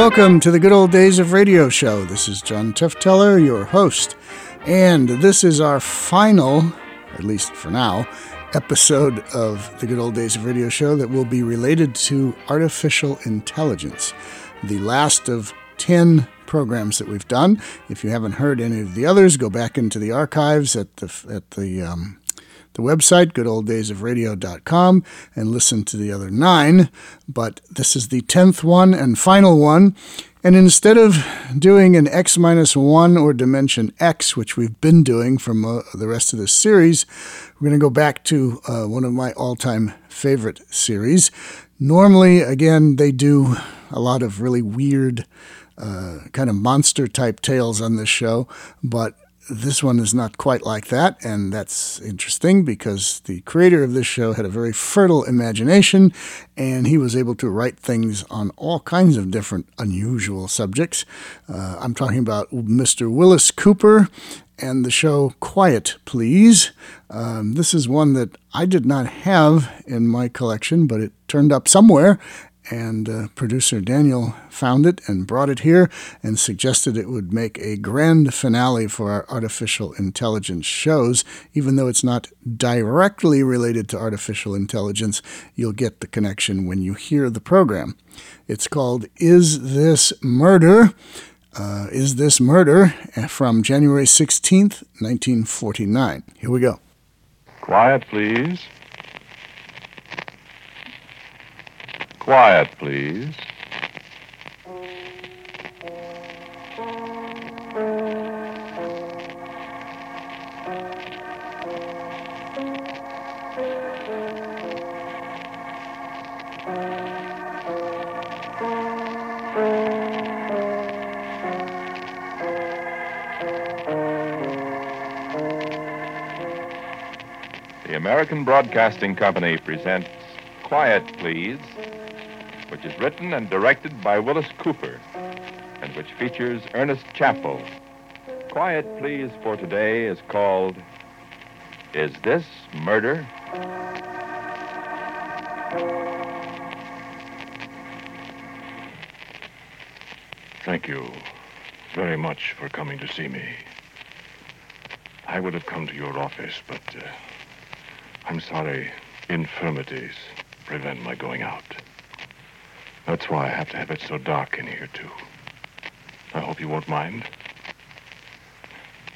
Welcome to the Good Old Days of Radio Show. This is John Tefteller, your host. And this is our final, at least for now, episode of the Good Old Days of Radio Show that will be related to artificial intelligence. The last of 10 programs that we've done. If you haven't heard any of the others, go back into the archives at the at the um, the website, goodolddaysofradio.com, and listen to the other nine. But this is the 10th one and final one. And instead of doing an x minus 1 or dimension x, which we've been doing from uh, the rest of this series, we're going to go back to uh, one of my all time favorite series. Normally, again, they do a lot of really weird, uh, kind of monster type tales on this show, but this one is not quite like that, and that's interesting because the creator of this show had a very fertile imagination and he was able to write things on all kinds of different unusual subjects. Uh, I'm talking about Mr. Willis Cooper and the show Quiet Please. Um, this is one that I did not have in my collection, but it turned up somewhere, and uh, producer Daniel found it and brought it here and suggested it would make a grand finale for our artificial intelligence shows. Even though it's not directly related to artificial intelligence, you'll get the connection when you hear the program. It's called Is This Murder? Uh, Is This Murder? from January 16th, 1949. Here we go. Quiet, please. Quiet, please. The American Broadcasting Company presents Quiet, Please which is written and directed by Willis Cooper and which features Ernest Chappell. Quiet, please, for today is called Is This Murder? Thank you very much for coming to see me. I would have come to your office, but uh, I'm sorry infirmities prevent my going out. That's why I have to have it so dark in here, too. I hope you won't mind.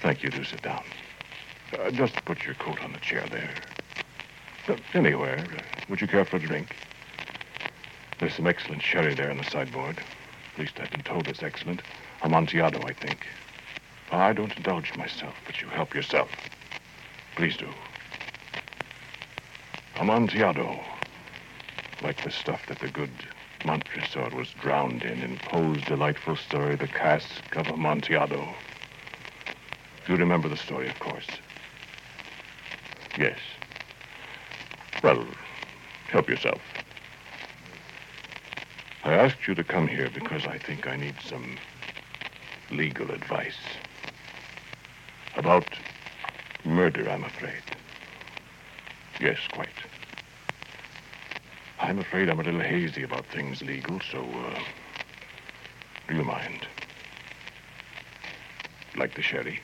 Thank you. Do sit down. Uh, just put your coat on the chair there. Uh, anywhere. Uh, would you care for a drink? There's some excellent sherry there on the sideboard. At least I've been told it's excellent. Amontillado, I think. I don't indulge myself, but you help yourself. Please do. Amontillado. Like the stuff that the good Montresor was drowned in in Poe's delightful story, The Cask of Amontillado. You remember the story, of course. Yes. Well, help yourself. I asked you to come here because I think I need some legal advice. About murder, I'm afraid. Yes, quite. I'm afraid I'm a little hazy about things legal, so, uh, do you mind? Like the sherry?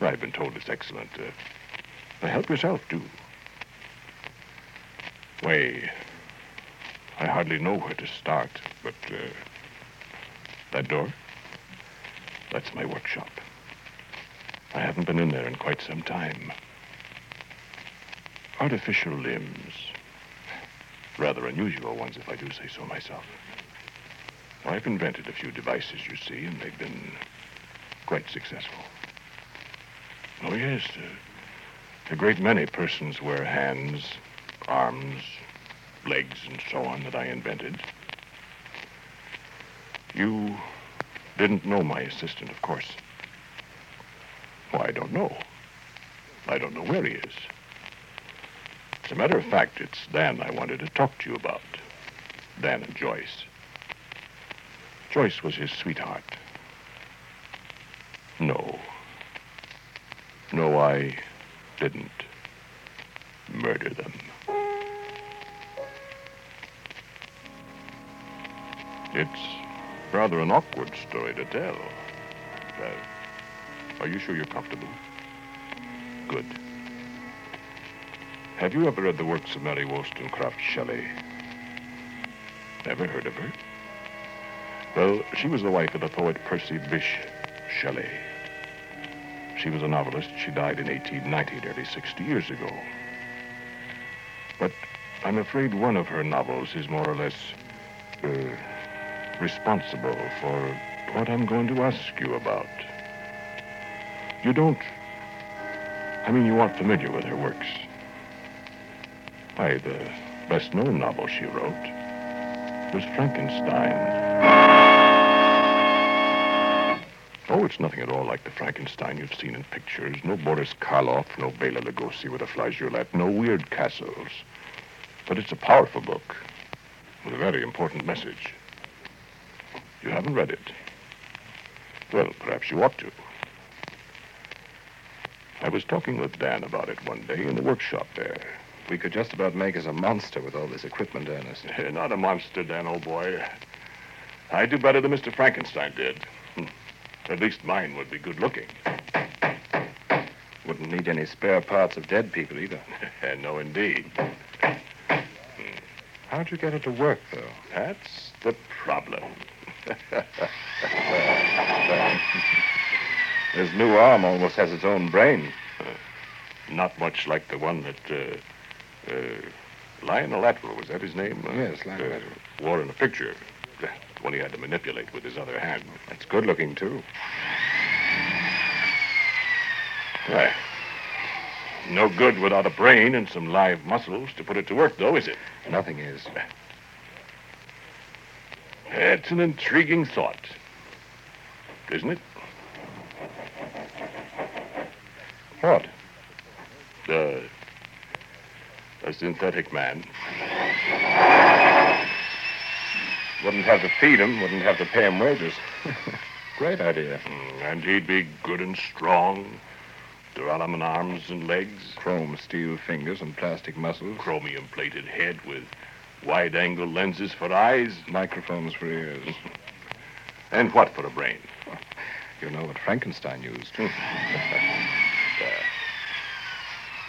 I've been told it's excellent. Uh, help yourself, do. Way, I hardly know where to start, but, uh, that door? That's my workshop. I haven't been in there in quite some time. Artificial limbs. Rather unusual ones, if I do say so myself. I've invented a few devices, you see, and they've been quite successful. Oh, yes. Uh, a great many persons wear hands, arms, legs, and so on that I invented. You didn't know my assistant, of course. Well, I don't know. I don't know where he is. As a matter of fact, it's Dan I wanted to talk to you about. Dan and Joyce. Joyce was his sweetheart. No. No, I didn't murder them. It's Rather an awkward story to tell. Well, are you sure you're comfortable? Good. Have you ever read the works of Mary Wollstonecraft Shelley? Never heard of her? Well, she was the wife of the poet Percy Bysshe Shelley. She was a novelist. She died in 1890, nearly 60 years ago. But I'm afraid one of her novels is more or less uh, responsible for what I'm going to ask you about. You don't. I mean, you aren't familiar with her works. Why, the best known novel she wrote was Frankenstein. Oh, it's nothing at all like the Frankenstein you've seen in pictures. No Boris Karloff, no Bela Lugosi with a flageolet, no weird castles. But it's a powerful book with a very important message. You haven't read it. Well, perhaps you ought to. I was talking with Dan about it one day in the workshop there. We could just about make us a monster with all this equipment, Ernest. Not a monster, Dan, old boy. I'd do better than Mr. Frankenstein did. Hmm. At least mine would be good looking. Wouldn't need any spare parts of dead people either. no, indeed. How'd you get it to work, though? That's the problem. His new arm almost has its own brain. Not much like the one that uh, uh, Lionel Atwill, was that his name? Yes, Lionel uh, Atwill. Wore in a picture. The one he had to manipulate with his other hand. That's good looking, too. Why? No good without a brain and some live muscles to put it to work, though, is it? Nothing is. That's an intriguing thought, isn't it? What? Uh, a synthetic man. Wouldn't have to feed him, wouldn't have to pay him wages. Great idea. Mm, And he'd be good and strong. Duralumin arms and legs. Chrome steel fingers and plastic muscles. Chromium plated head with wide angle lenses for eyes. Microphones for ears. And what for a brain? You know what Frankenstein used.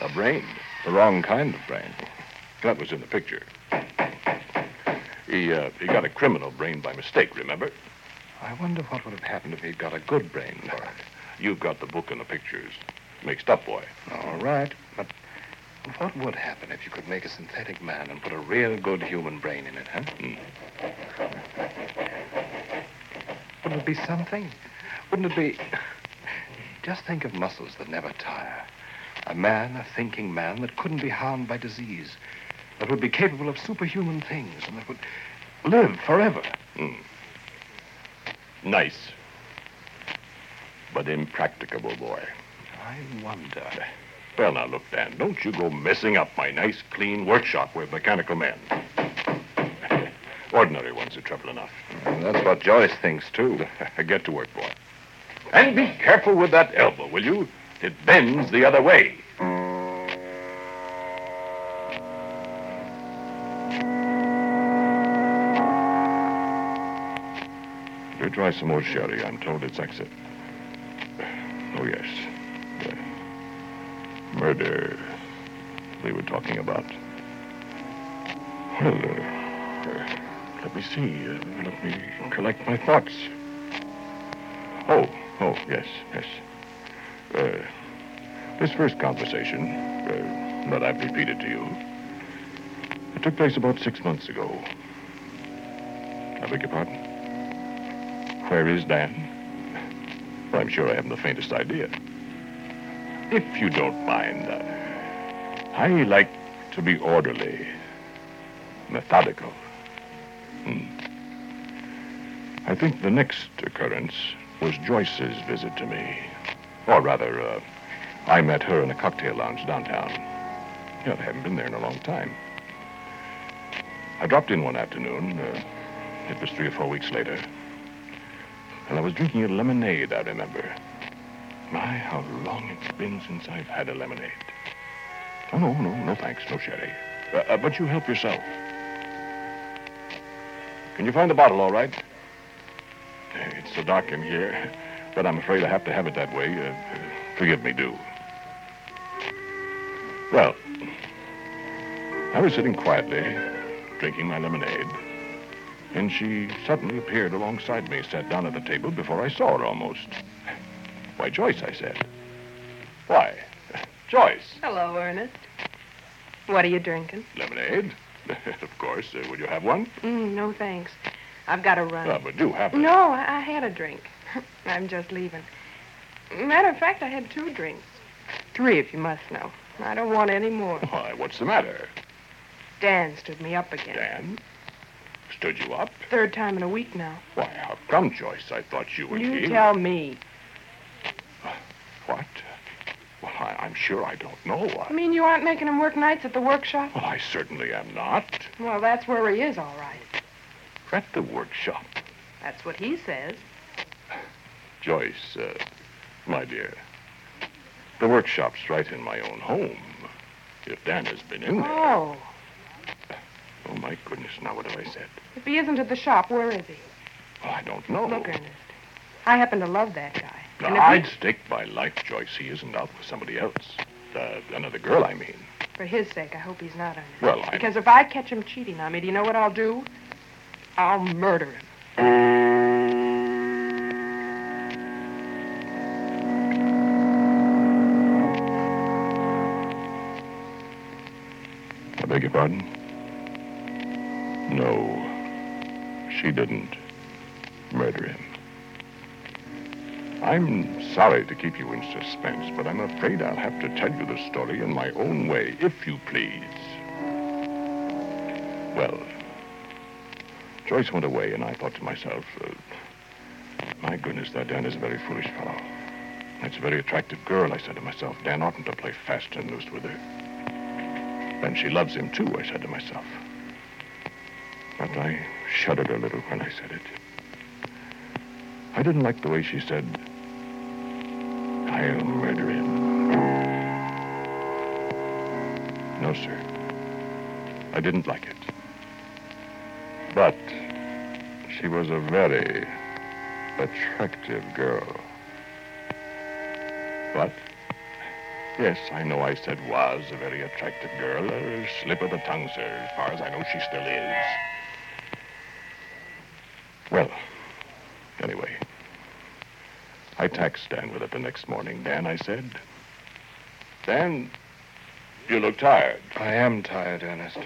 A brain. The wrong kind of brain. That was in the picture. He, uh, he got a criminal brain by mistake, remember? I wonder what would have happened if he'd got a good brain for it. You've got the book and the pictures. Mixed up, boy. All right, but what would happen if you could make a synthetic man and put a real good human brain in it, huh? Wouldn't it be something? Wouldn't it be... Just think of muscles that never tire. A man, a thinking man that couldn't be harmed by disease. That would be capable of superhuman things and that would live forever. Hmm. Nice. But impracticable, boy. I wonder. Well, now, look, Dan, don't you go messing up my nice, clean workshop with mechanical men. Ordinary ones are trouble enough. And that's what Joyce thinks, too. Get to work, boy. And be careful with that elbow, will you? It bends the other way. Do try some more sherry. I'm told it's exit. Oh, yes. The murder they were talking about. Well, uh, let me see. Uh, let me collect my thoughts. Oh, oh, yes, yes. Uh, this first conversation uh, that I've repeated to you, it took place about six months ago. I beg your pardon? Where is Dan? Well, I'm sure I haven't the faintest idea. If you don't mind, uh, I like to be orderly, methodical. Hmm. I think the next occurrence was Joyce's visit to me. Or rather, uh, I met her in a cocktail lounge downtown. Yeah, I haven't been there in a long time. I dropped in one afternoon. Uh, it was three or four weeks later. And I was drinking a lemonade, I remember. My, how long it's been since I've had a lemonade. Oh, no, no, no thanks, no sherry. Uh, uh, but you help yourself. Can you find the bottle all right? It's so dark in here, but I'm afraid I have to have it that way. Uh, forgive me, do. Well, I was sitting quietly, drinking my lemonade, and she suddenly appeared alongside me, sat down at the table before I saw her almost. Why, Joyce, I said. Why, Joyce. Hello, Ernest. What are you drinking? Lemonade? of course. Uh, would you have one? Mm, no, thanks. I've got to run. Uh, but do have it. No, I, I had a drink. I'm just leaving. Matter of fact, I had two drinks. Three, if you must know. I don't want any more. Why, what's the matter? Dan stood me up again. Dan? Stood you up? Third time in a week now. Why, how come, Joyce? I thought you and You he... tell me. Uh, what? Well, I, I'm sure I don't know. I I... mean, you aren't making him work nights at the workshop? Well, I certainly am not. Well, that's where he is, all right. At the workshop. That's what he says. Joyce, uh, my dear, the workshop's right in my own home. If Dan has been in there... Oh. Oh, my goodness, now what have I said? If he isn't at the shop, where is he? Well, I don't know. Look, Ernest. I happen to love that guy. Now, I'd he- stake my life, Joyce, he isn't out with somebody else. Uh, another girl, I mean. For his sake, I hope he's not, Ernest. Well, I... Because if I catch him cheating on me, do you know what I'll do? I'll murder him. Beg your pardon? No, she didn't murder him. I'm sorry to keep you in suspense, but I'm afraid I'll have to tell you the story in my own way, if you please. Well, Joyce went away, and I thought to myself, uh, my goodness, that Dan is a very foolish fellow. That's a very attractive girl, I said to myself. Dan oughtn't to play fast and loose with her. And she loves him, too, I said to myself. But I shuddered a little when I said it. I didn't like the way she said, I'll murder him. No, sir. I didn't like it. But she was a very attractive girl. What? Yes, I know I said was a very attractive girl. A slip of the tongue, sir. As far as I know, she still is. Well, anyway, I taxed Dan with it the next morning. Dan, I said, Dan, you look tired. I am tired, Ernest.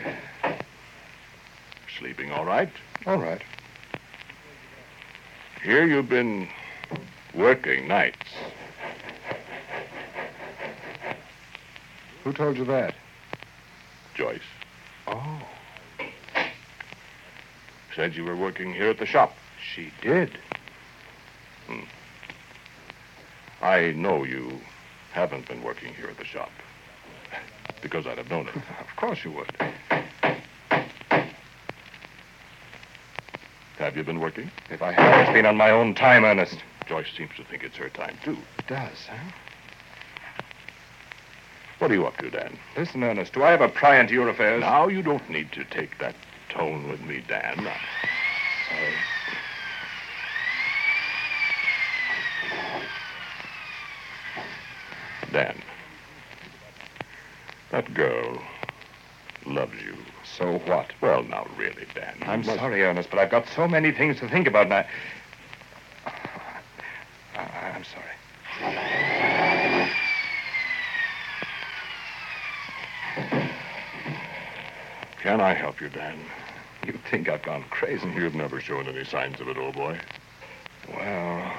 Sleeping all right? All right. Here you've been working nights. Who told you that? Joyce Oh, said you were working here at the shop. she did. Hmm. I know you haven't been working here at the shop. Because I'd have known it. Of course you would. Have you been working? If I have, it's been on my own time, Ernest. Joyce seems to think it's her time, too. It does, huh? What are you up to, Dan? Listen, Ernest, do I have a pry into your affairs? Now, you don't need to take that tone with me, Dan. Sorry. Dan, that girl loves you. So what? Well, now, really, Dan. I'm must- sorry, Ernest, but I've got so many things to think about now. I- I'm sorry. Can I help you, Dan? You think I've gone crazy? You've never shown any signs of it, old boy. Well,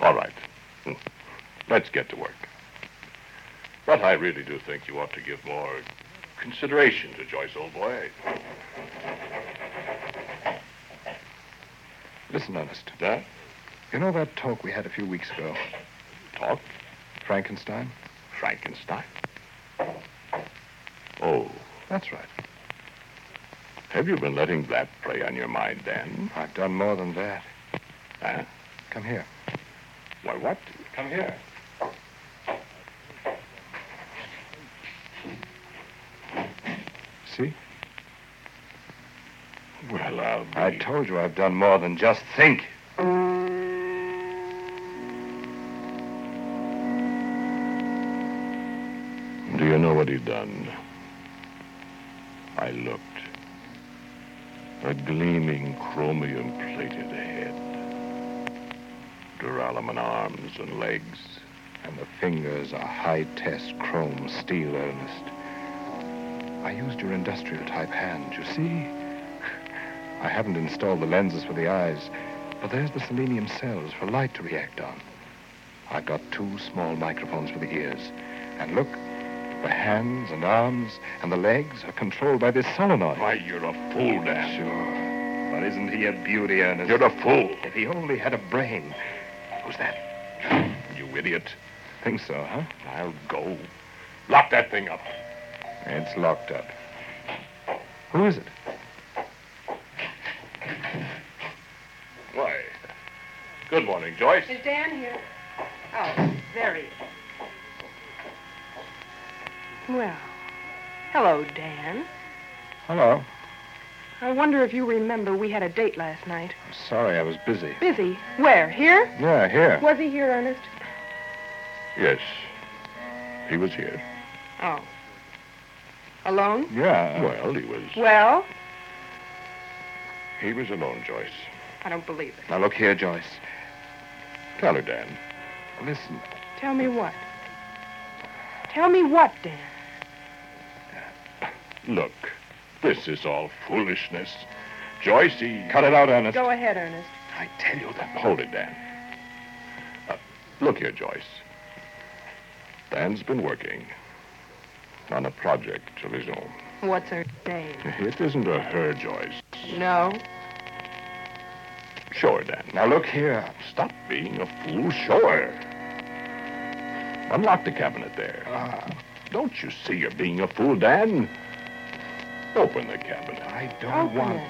All right. Hmm. Let's get to work. But I really do think you ought to give more consideration to Joyce, old boy. listen, Ernest. That You know that talk we had a few weeks ago? talk? Frankenstein? Frankenstein? Oh, That's right. have you been letting that play on your mind, Dan? I've done more than that. Huh? Come here. Why, what? Come here. See? Well, I'll be... I told you I've done more than just think. Do you know what he'd done? I looked. Gleaming chromium-plated head. Duralumin arms and legs. And the fingers are high-test chrome steel, Ernest. I used your industrial type hand, you see? I haven't installed the lenses for the eyes, but there's the selenium cells for light to react on. I've got two small microphones for the ears. And look, the hands and arms and the legs are controlled by this solenoid. Why, you're a fool, Dan. Sure. But isn't he a beauty, Ernest? You're a fool. If he only had a brain. Who's that? You idiot. Think so, huh? I'll go. Lock that thing up. It's locked up. Who is it? Why? Good morning, Joyce. Is Dan here? Oh, there he is. Well, hello, Dan. Hello. I wonder if you remember we had a date last night. I'm sorry, I was busy. Busy. Where? Here? Yeah, here. Was he here, Ernest? Yes. He was here. Oh. Alone? Yeah. Well, he was. Well, He was alone, Joyce. I don't believe it. Now look here, Joyce. Tell her, Dan. Listen. Tell me what? Tell me what, Dan? Look, this is all foolishness. Joyce, he. Cut it out, Ernest. Go ahead, Ernest. I tell you that. Hold it, Dan. Uh, look here, Joyce. Dan's been working on a project of his own. What's her name? It isn't a her, Joyce. No. Sure, Dan. Now look here. Stop being a fool. Show her. Unlock the cabinet there. Ah, Don't you see you're being a fool, Dan? Open the cabinet. I don't Open want. it.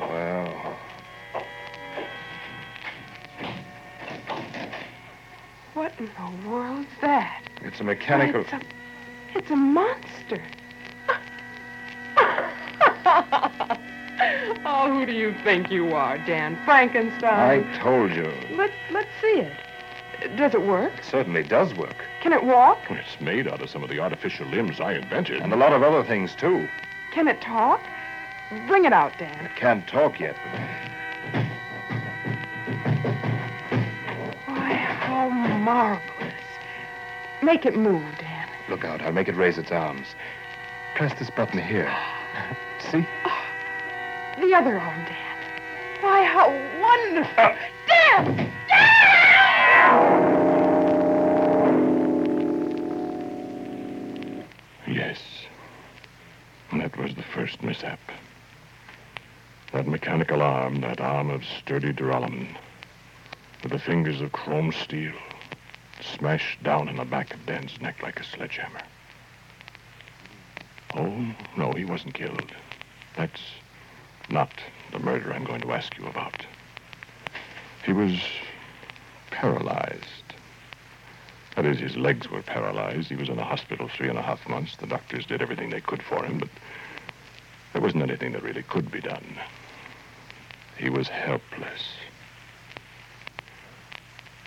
Well, What in the world's that? it's a mechanical. It's a, it's a monster. oh, who do you think you are, Dan? Frankenstein? I told you. Let, let's see it. Does it work? It certainly does work. Can it walk? It's made out of some of the artificial limbs I invented. And a lot of other things, too. Can it talk? Bring it out, Dan. It can't talk yet, but Why, how marvelous. Make it move, Dan. look out. I'll make it raise its arms. Press this button here. See? The other arm, Dan. Why, how wonderful. Uh. Dan! Dan! Yes. And that was the first mishap. That mechanical arm, that arm of sturdy duralumin, with the fingers of chrome steel, smashed down in the back of Dan's neck like a sledgehammer. Oh, no, he wasn't killed. That's not the murder I'm going to ask you about. He was paralyzed. That is, his legs were paralyzed. He was in the hospital three and a half months. The doctors did everything they could for him, but there wasn't anything that really could be done. He was helpless.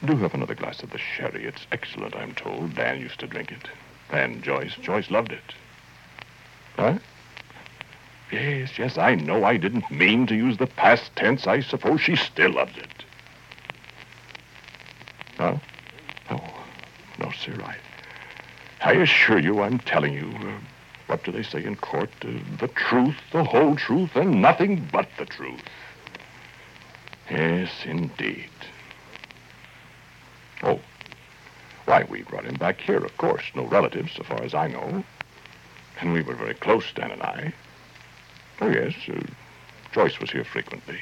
Do have another glass of the sherry. It's excellent, I'm told. Dan used to drink it. And Joyce. Joyce loved it. Huh? Yes, yes, I know I didn't mean to use the past tense. I suppose she still loves it. Huh? Sir. I, I assure you I'm telling you, uh, what do they say in court? Uh, the truth, the whole truth, and nothing but the truth. Yes, indeed. Oh, why, we brought him back here, of course. No relatives, so far as I know. And we were very close, Dan and I. Oh, yes, uh, Joyce was here frequently.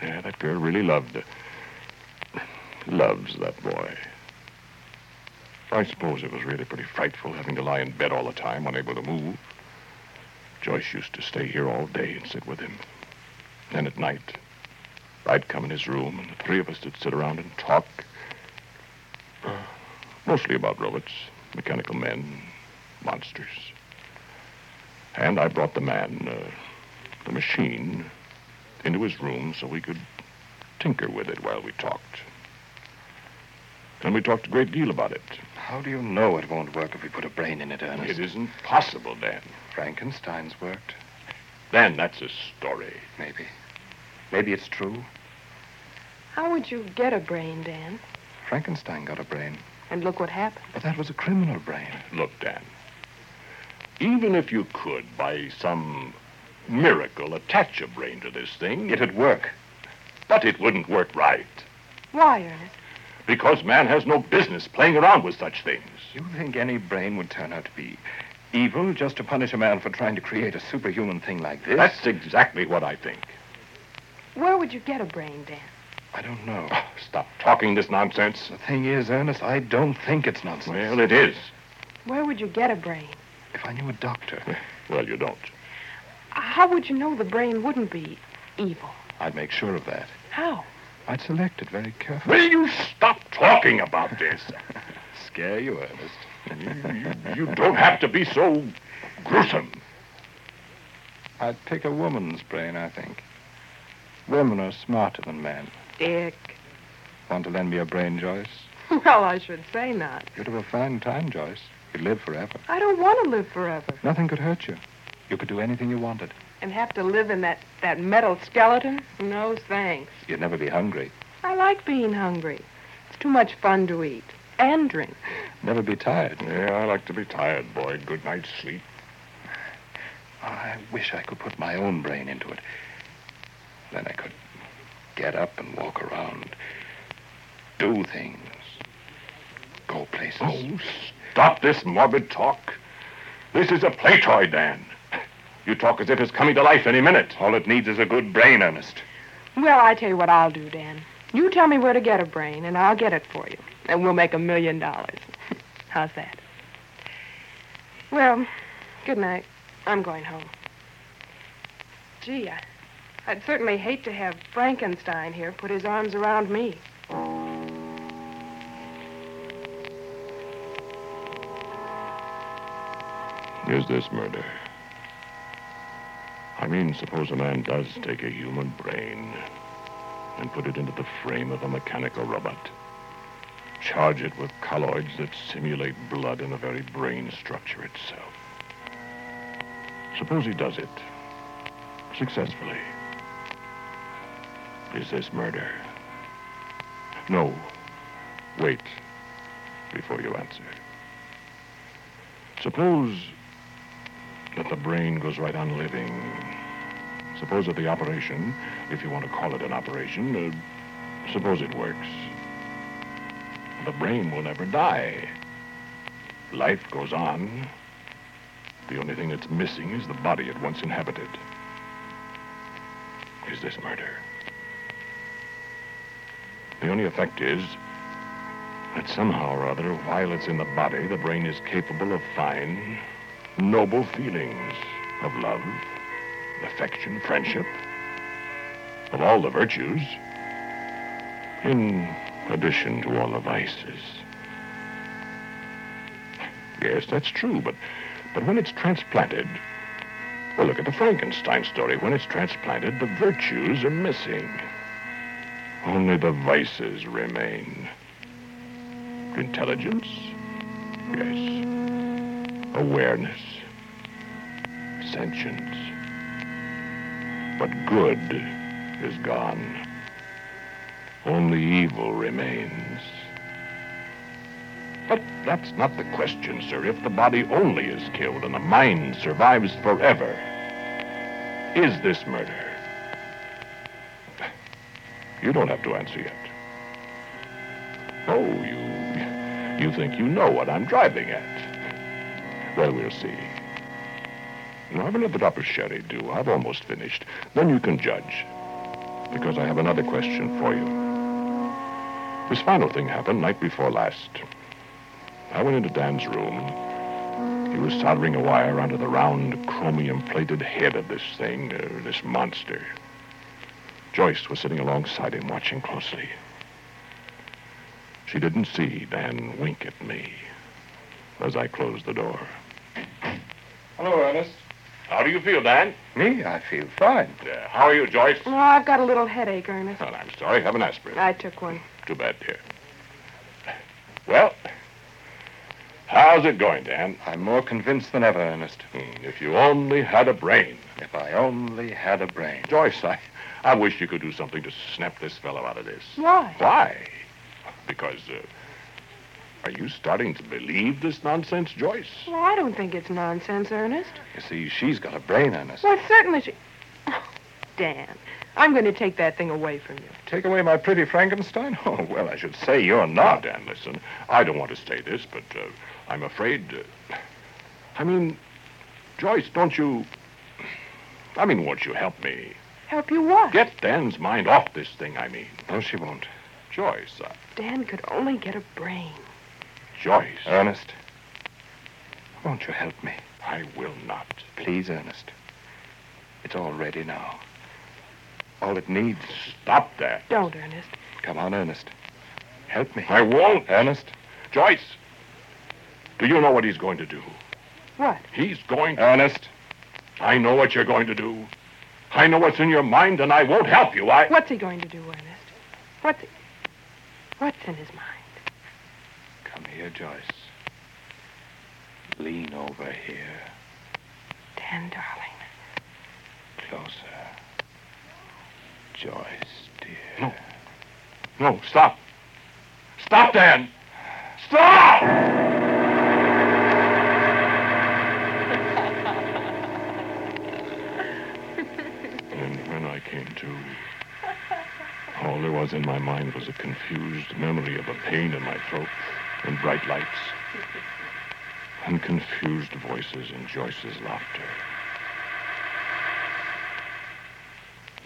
Yeah, that girl really loved, uh, loves that boy. I suppose it was really pretty frightful having to lie in bed all the time, unable to move. Joyce used to stay here all day and sit with him. Then at night, I'd come in his room, and the three of us would sit around and talk. Mostly about robots, mechanical men, monsters. And I brought the man, uh, the machine into his room so we could tinker with it while we talked. And we talked a great deal about it. How do you know it won't work if we put a brain in it, Ernest? It isn't possible, Dan. Frankenstein's worked. Dan, that's a story. Maybe. Maybe it's true. How would you get a brain, Dan? Frankenstein got a brain. And look what happened. But that was a criminal brain. Look, Dan. Even if you could, by some miracle, attach a brain to this thing, It'd work. but it wouldn't work right. Why, Ernest? Because man has no business playing around with such things. You think any brain would turn out to be evil just to punish a man for trying to create a superhuman thing like this? That's exactly what I think. Where would you get a brain, Dan? I don't know. Oh, stop talking this nonsense. The thing is, Ernest, I don't think it's nonsense. Well, it is. Where would you get a brain? If I knew a doctor, Well, you don't. How would you know the brain wouldn't be evil? I'd make sure of that. How? I'd select it very carefully. Will you stop talking about this? Scare you, Ernest. you, you, you don't have to be so gruesome. I'd pick a woman's brain, I think. Women are smarter than men. Dick. Want to lend me a brain, Joyce? Well, I should say not. You'd have a fine time, Joyce. You'd live forever. I don't want to live forever Nothing could hurt you. You could do anything you wanted. And have to live in that, that metal skeleton. No thanks. You'd never be hungry. I like being hungry. It's too much fun to eat and drink. Never be tired. Yeah, I like to be tired, boy. Good night's sleep. I wish I could put my own brain into it. Then I could get up and walk around, do things, go places. Oh, stop this morbid talk. This is a play toy, Dan. You talk as if it's coming to life any minute. All it needs is a good brain, Ernest. Well, I tell you what I'll do, Dan. You tell me where to get a brain, and I'll get it for you. And we'll make a million dollars. How's that? Well, good night. I'm going home. Gee, I, I'd certainly hate to have Frankenstein here put his arms around me. Is this murder? I mean, suppose a man does take a human brain and put it into the frame of a mechanical robot. Charge it with colloids that simulate blood in the very brain structure itself. Suppose he does it successfully. Is this murder? No. Wait before you answer. Suppose that the brain goes right on living. Suppose that the operation, if you want to call it an operation, uh, suppose it works. The brain will never die. Life goes on. The only thing that's missing is the body it once inhabited. Is this murder? The only effect is that somehow or other, while it's in the body, the brain is capable of fine, noble feelings of love, affection, friendship, of all the virtues, in addition to all the vices. Yes, that's true, but but when it's transplanted, well, look at the Frankenstein story. When it's transplanted, the virtues are missing. Only the vices remain. Intelligence? Yes. Awareness. Sentience. But good is gone. Only evil remains. But that's not the question, sir. If the body only is killed and the mind survives forever, is this murder? You don't have to answer yet. Oh, you you think you know what I'm driving at. Well, we'll see. Have another drop of sherry, do. I've almost finished. Then you can judge. Because I have another question for you. This final thing happened night before last. I went into Dan's room. He was soldering a wire onto the round, chromium-plated head of this thing, uh, this monster. Joyce was sitting alongside him, watching closely. She didn't see Dan wink at me as I closed the door. Hello, Ernest. How do you feel, Dan? Me? I feel fine. Uh, how are you, Joyce? Oh, I've got a little headache, Ernest. Well, I'm sorry. Have an aspirin. I took one. Too bad, dear. Well, how's it going, Dan? I'm more convinced than ever, Ernest. Hmm, if you only had a brain. If I only had a brain. Joyce, I, I wish you could do something to snap this fellow out of this. Why? Why? Because, uh, are you starting to believe this nonsense, Joyce? Well, I don't think it's nonsense, Ernest. You see, she's got a brain, Ernest. Well, certainly she. Oh, Dan, I'm going to take that thing away from you. Take away my pretty Frankenstein? Oh, well, I should say you're not. Dan, listen. I don't want to say this, but uh, I'm afraid. Uh, I mean, Joyce, don't you. I mean, won't you help me? Help you what? Get Dan's mind off this thing, I mean. No, she won't. Joyce, uh, Dan could only get a brain. Joyce. Ernest, won't you help me? I will not. Please, Ernest. It's all ready now. All it needs. Stop that. Don't, Ernest. Come on, Ernest. Help me. I won't. Ernest? Joyce, do you know what he's going to do? What? He's going to. Ernest? I know what you're going to do. I know what's in your mind, and I won't help you. I. What's he going to do, Ernest? What's he... What's in his mind? Come here, Joyce. Lean over here. Dan, darling. Closer. Joyce, dear. No. No, stop. Stop, Dan. Stop! and when I came to, all there was in my mind was a confused memory of a pain in my throat and bright lights and confused voices and Joyce's laughter.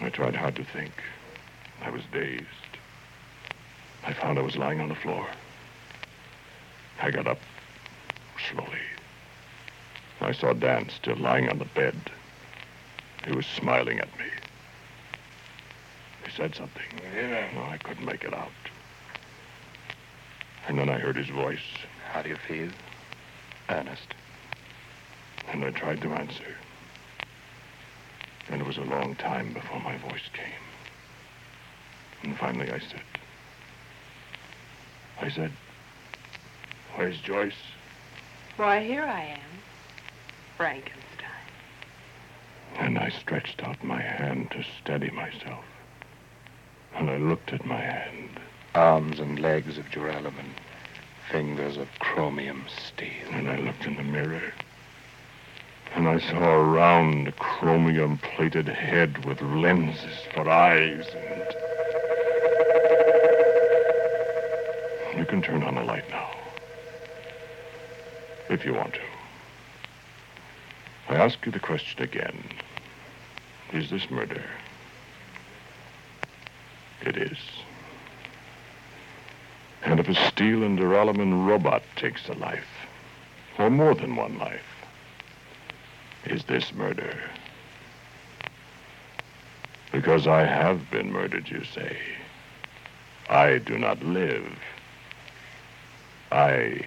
I tried hard to think. I was dazed. I found I was lying on the floor. I got up slowly. I saw Dan still lying on the bed. He was smiling at me. He said something. No, oh, I couldn't make it out. And then I heard his voice, How do you feel? Ernest. and I tried to answer. And it was a long time before my voice came. And finally I said, I said, Where's Joyce? Why, here I am. Frankenstein. And I stretched out my hand to steady myself. And I looked at my hand. Arms and legs of duralumin. Fingers of chromium steel. And I looked in the mirror. And I saw a round, chromium plated head with lenses for eyes and. You can turn on the light now. If you want to. I ask you the question again Is this murder? It is. And if a steel and duralumin robot takes a life, or more than one life, is this murder? Because I have been murdered, you say. I do not live. I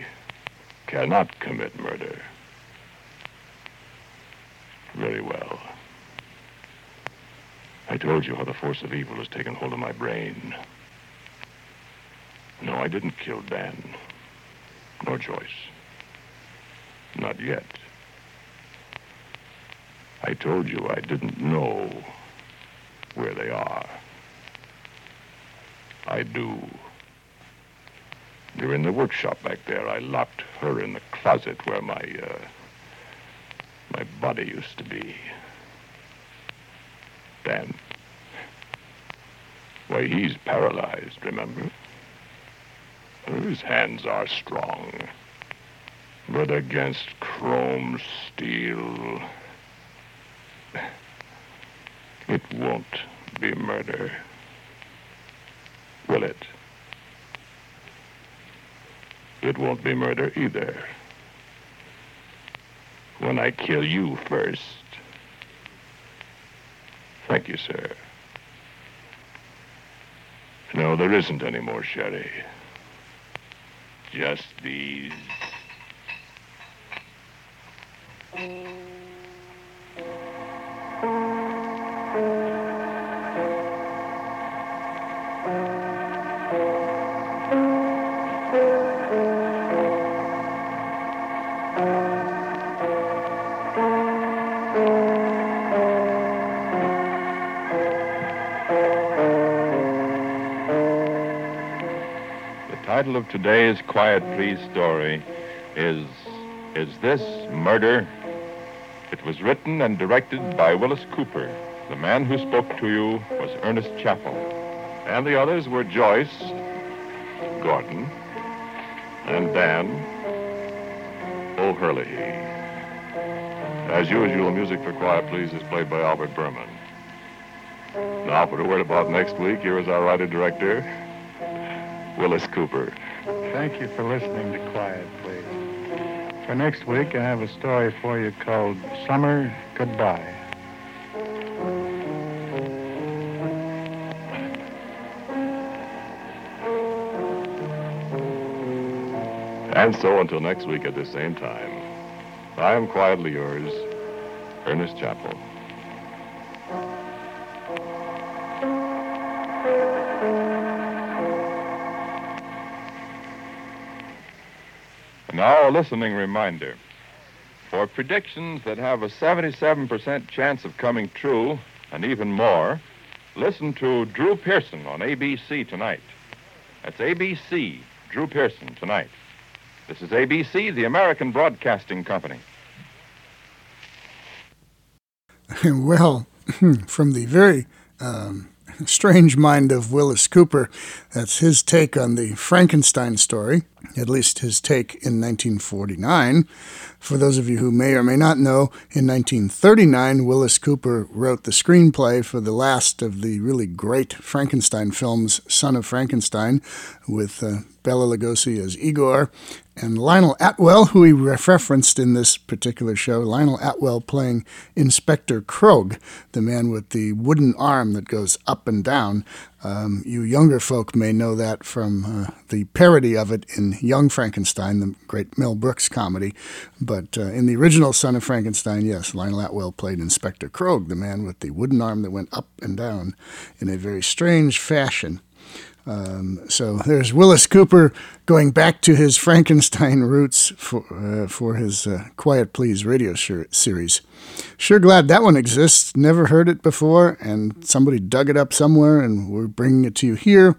cannot commit murder. Very well. I told you how the force of evil has taken hold of my brain. No, I didn't kill Dan. Nor Joyce. Not yet. I told you I didn't know where they are. I do. They're in the workshop back there. I locked her in the closet where my, uh, my body used to be. Dan. Why, he's paralyzed, remember? His hands are strong. But against chrome steel, it won't be murder. Will it? It won't be murder either. When I kill you first. Thank you, sir. No, there isn't any more sherry just these. Title of today's Quiet Please story is Is This Murder? It was written and directed by Wyllis Cooper. The man who spoke to you was Ernest Chappell. And the others were Joyce, Gordon, and Dan O'Hurley. As usual, music for Quiet Please is played by Albert Buhrman. Now, for a word about next week, here is our writer-director, Wyllis Cooper. Thank you for listening to Quiet, please. For next week, I have a story for you called Summer Goodbye. And so, until next week at the same time, I am quietly yours, Ernest Chappell. A listening reminder. For predictions that have a 77% chance of coming true, and even more, listen to Drew Pearson on ABC tonight. That's ABC, Drew Pearson, tonight. This is ABC, the American Broadcasting Company. well, from the very um, strange mind of Wyllis Cooper. That's his take on the Frankenstein story, at least his take in 1949. For those of you who may or may not know, in 1939, Wyllis Cooper wrote the screenplay for the last of the really great Frankenstein films, Son of Frankenstein, with uh, Bela Lugosi as Igor, and Lionel Atwill, who he referenced in this particular show. Lionel Atwill playing Inspector Krogh, the man with the wooden arm that goes up and down. Um, you younger folk may know that from uh, the parody of it in Young Frankenstein, the great Mel Brooks comedy. But uh, in the original Son of Frankenstein, yes, Lionel Atwill played Inspector Krogh, the man with the wooden arm that went up and down in a very strange fashion. Um, so there's Wyllis Cooper going back to his Frankenstein roots for uh, for his uh, Quiet Please radio series. Sure glad that one exists. Never heard it before, and somebody dug it up somewhere, and we're bringing it to you here.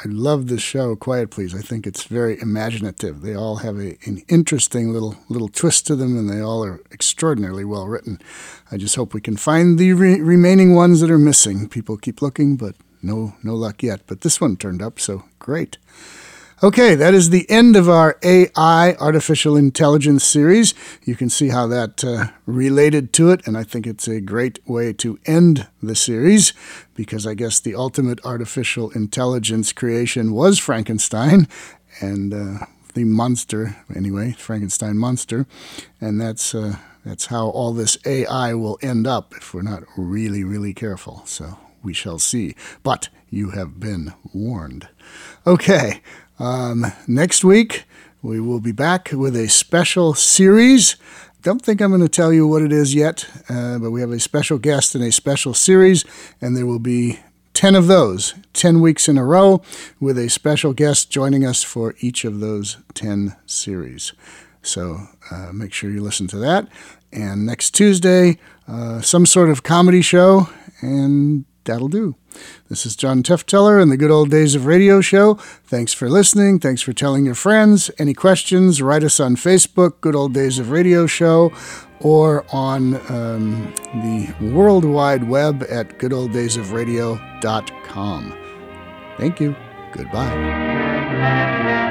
I love this show, Quiet Please. I think it's very imaginative. They all have a, an interesting little little twist to them, and they all are extraordinarily well written. I just hope we can find the re- remaining ones that are missing. People keep looking, but no, no luck yet, but this one turned up, so great. Okay, that is the end of our AI, Artificial Intelligence series. You can see how that uh, related to it, and I think it's a great way to end the series because I guess the ultimate artificial intelligence creation was Frankenstein and uh, the monster, anyway, Frankenstein monster, and that's. Uh, that's how all this AI will end up if we're not really, really careful. So we shall see. But you have been warned. Okay, um, next week we will be back with a special series. Don't think I'm going to tell you what it is yet, uh, but we have a special guest in a special series, and there will be 10 of those, 10 weeks in a row, with a special guest joining us for each of those 10 series. So uh, make sure you listen to that. And next Tuesday, uh, some sort of comedy show, and that'll do. This is John Tefteller and the Good Old Days of Radio Show. Thanks for listening. Thanks for telling your friends. Any questions, write us on Facebook, Good Old Days of Radio Show, or on um, the World Wide Web at goodolddaysofradio.com. Thank you. Goodbye.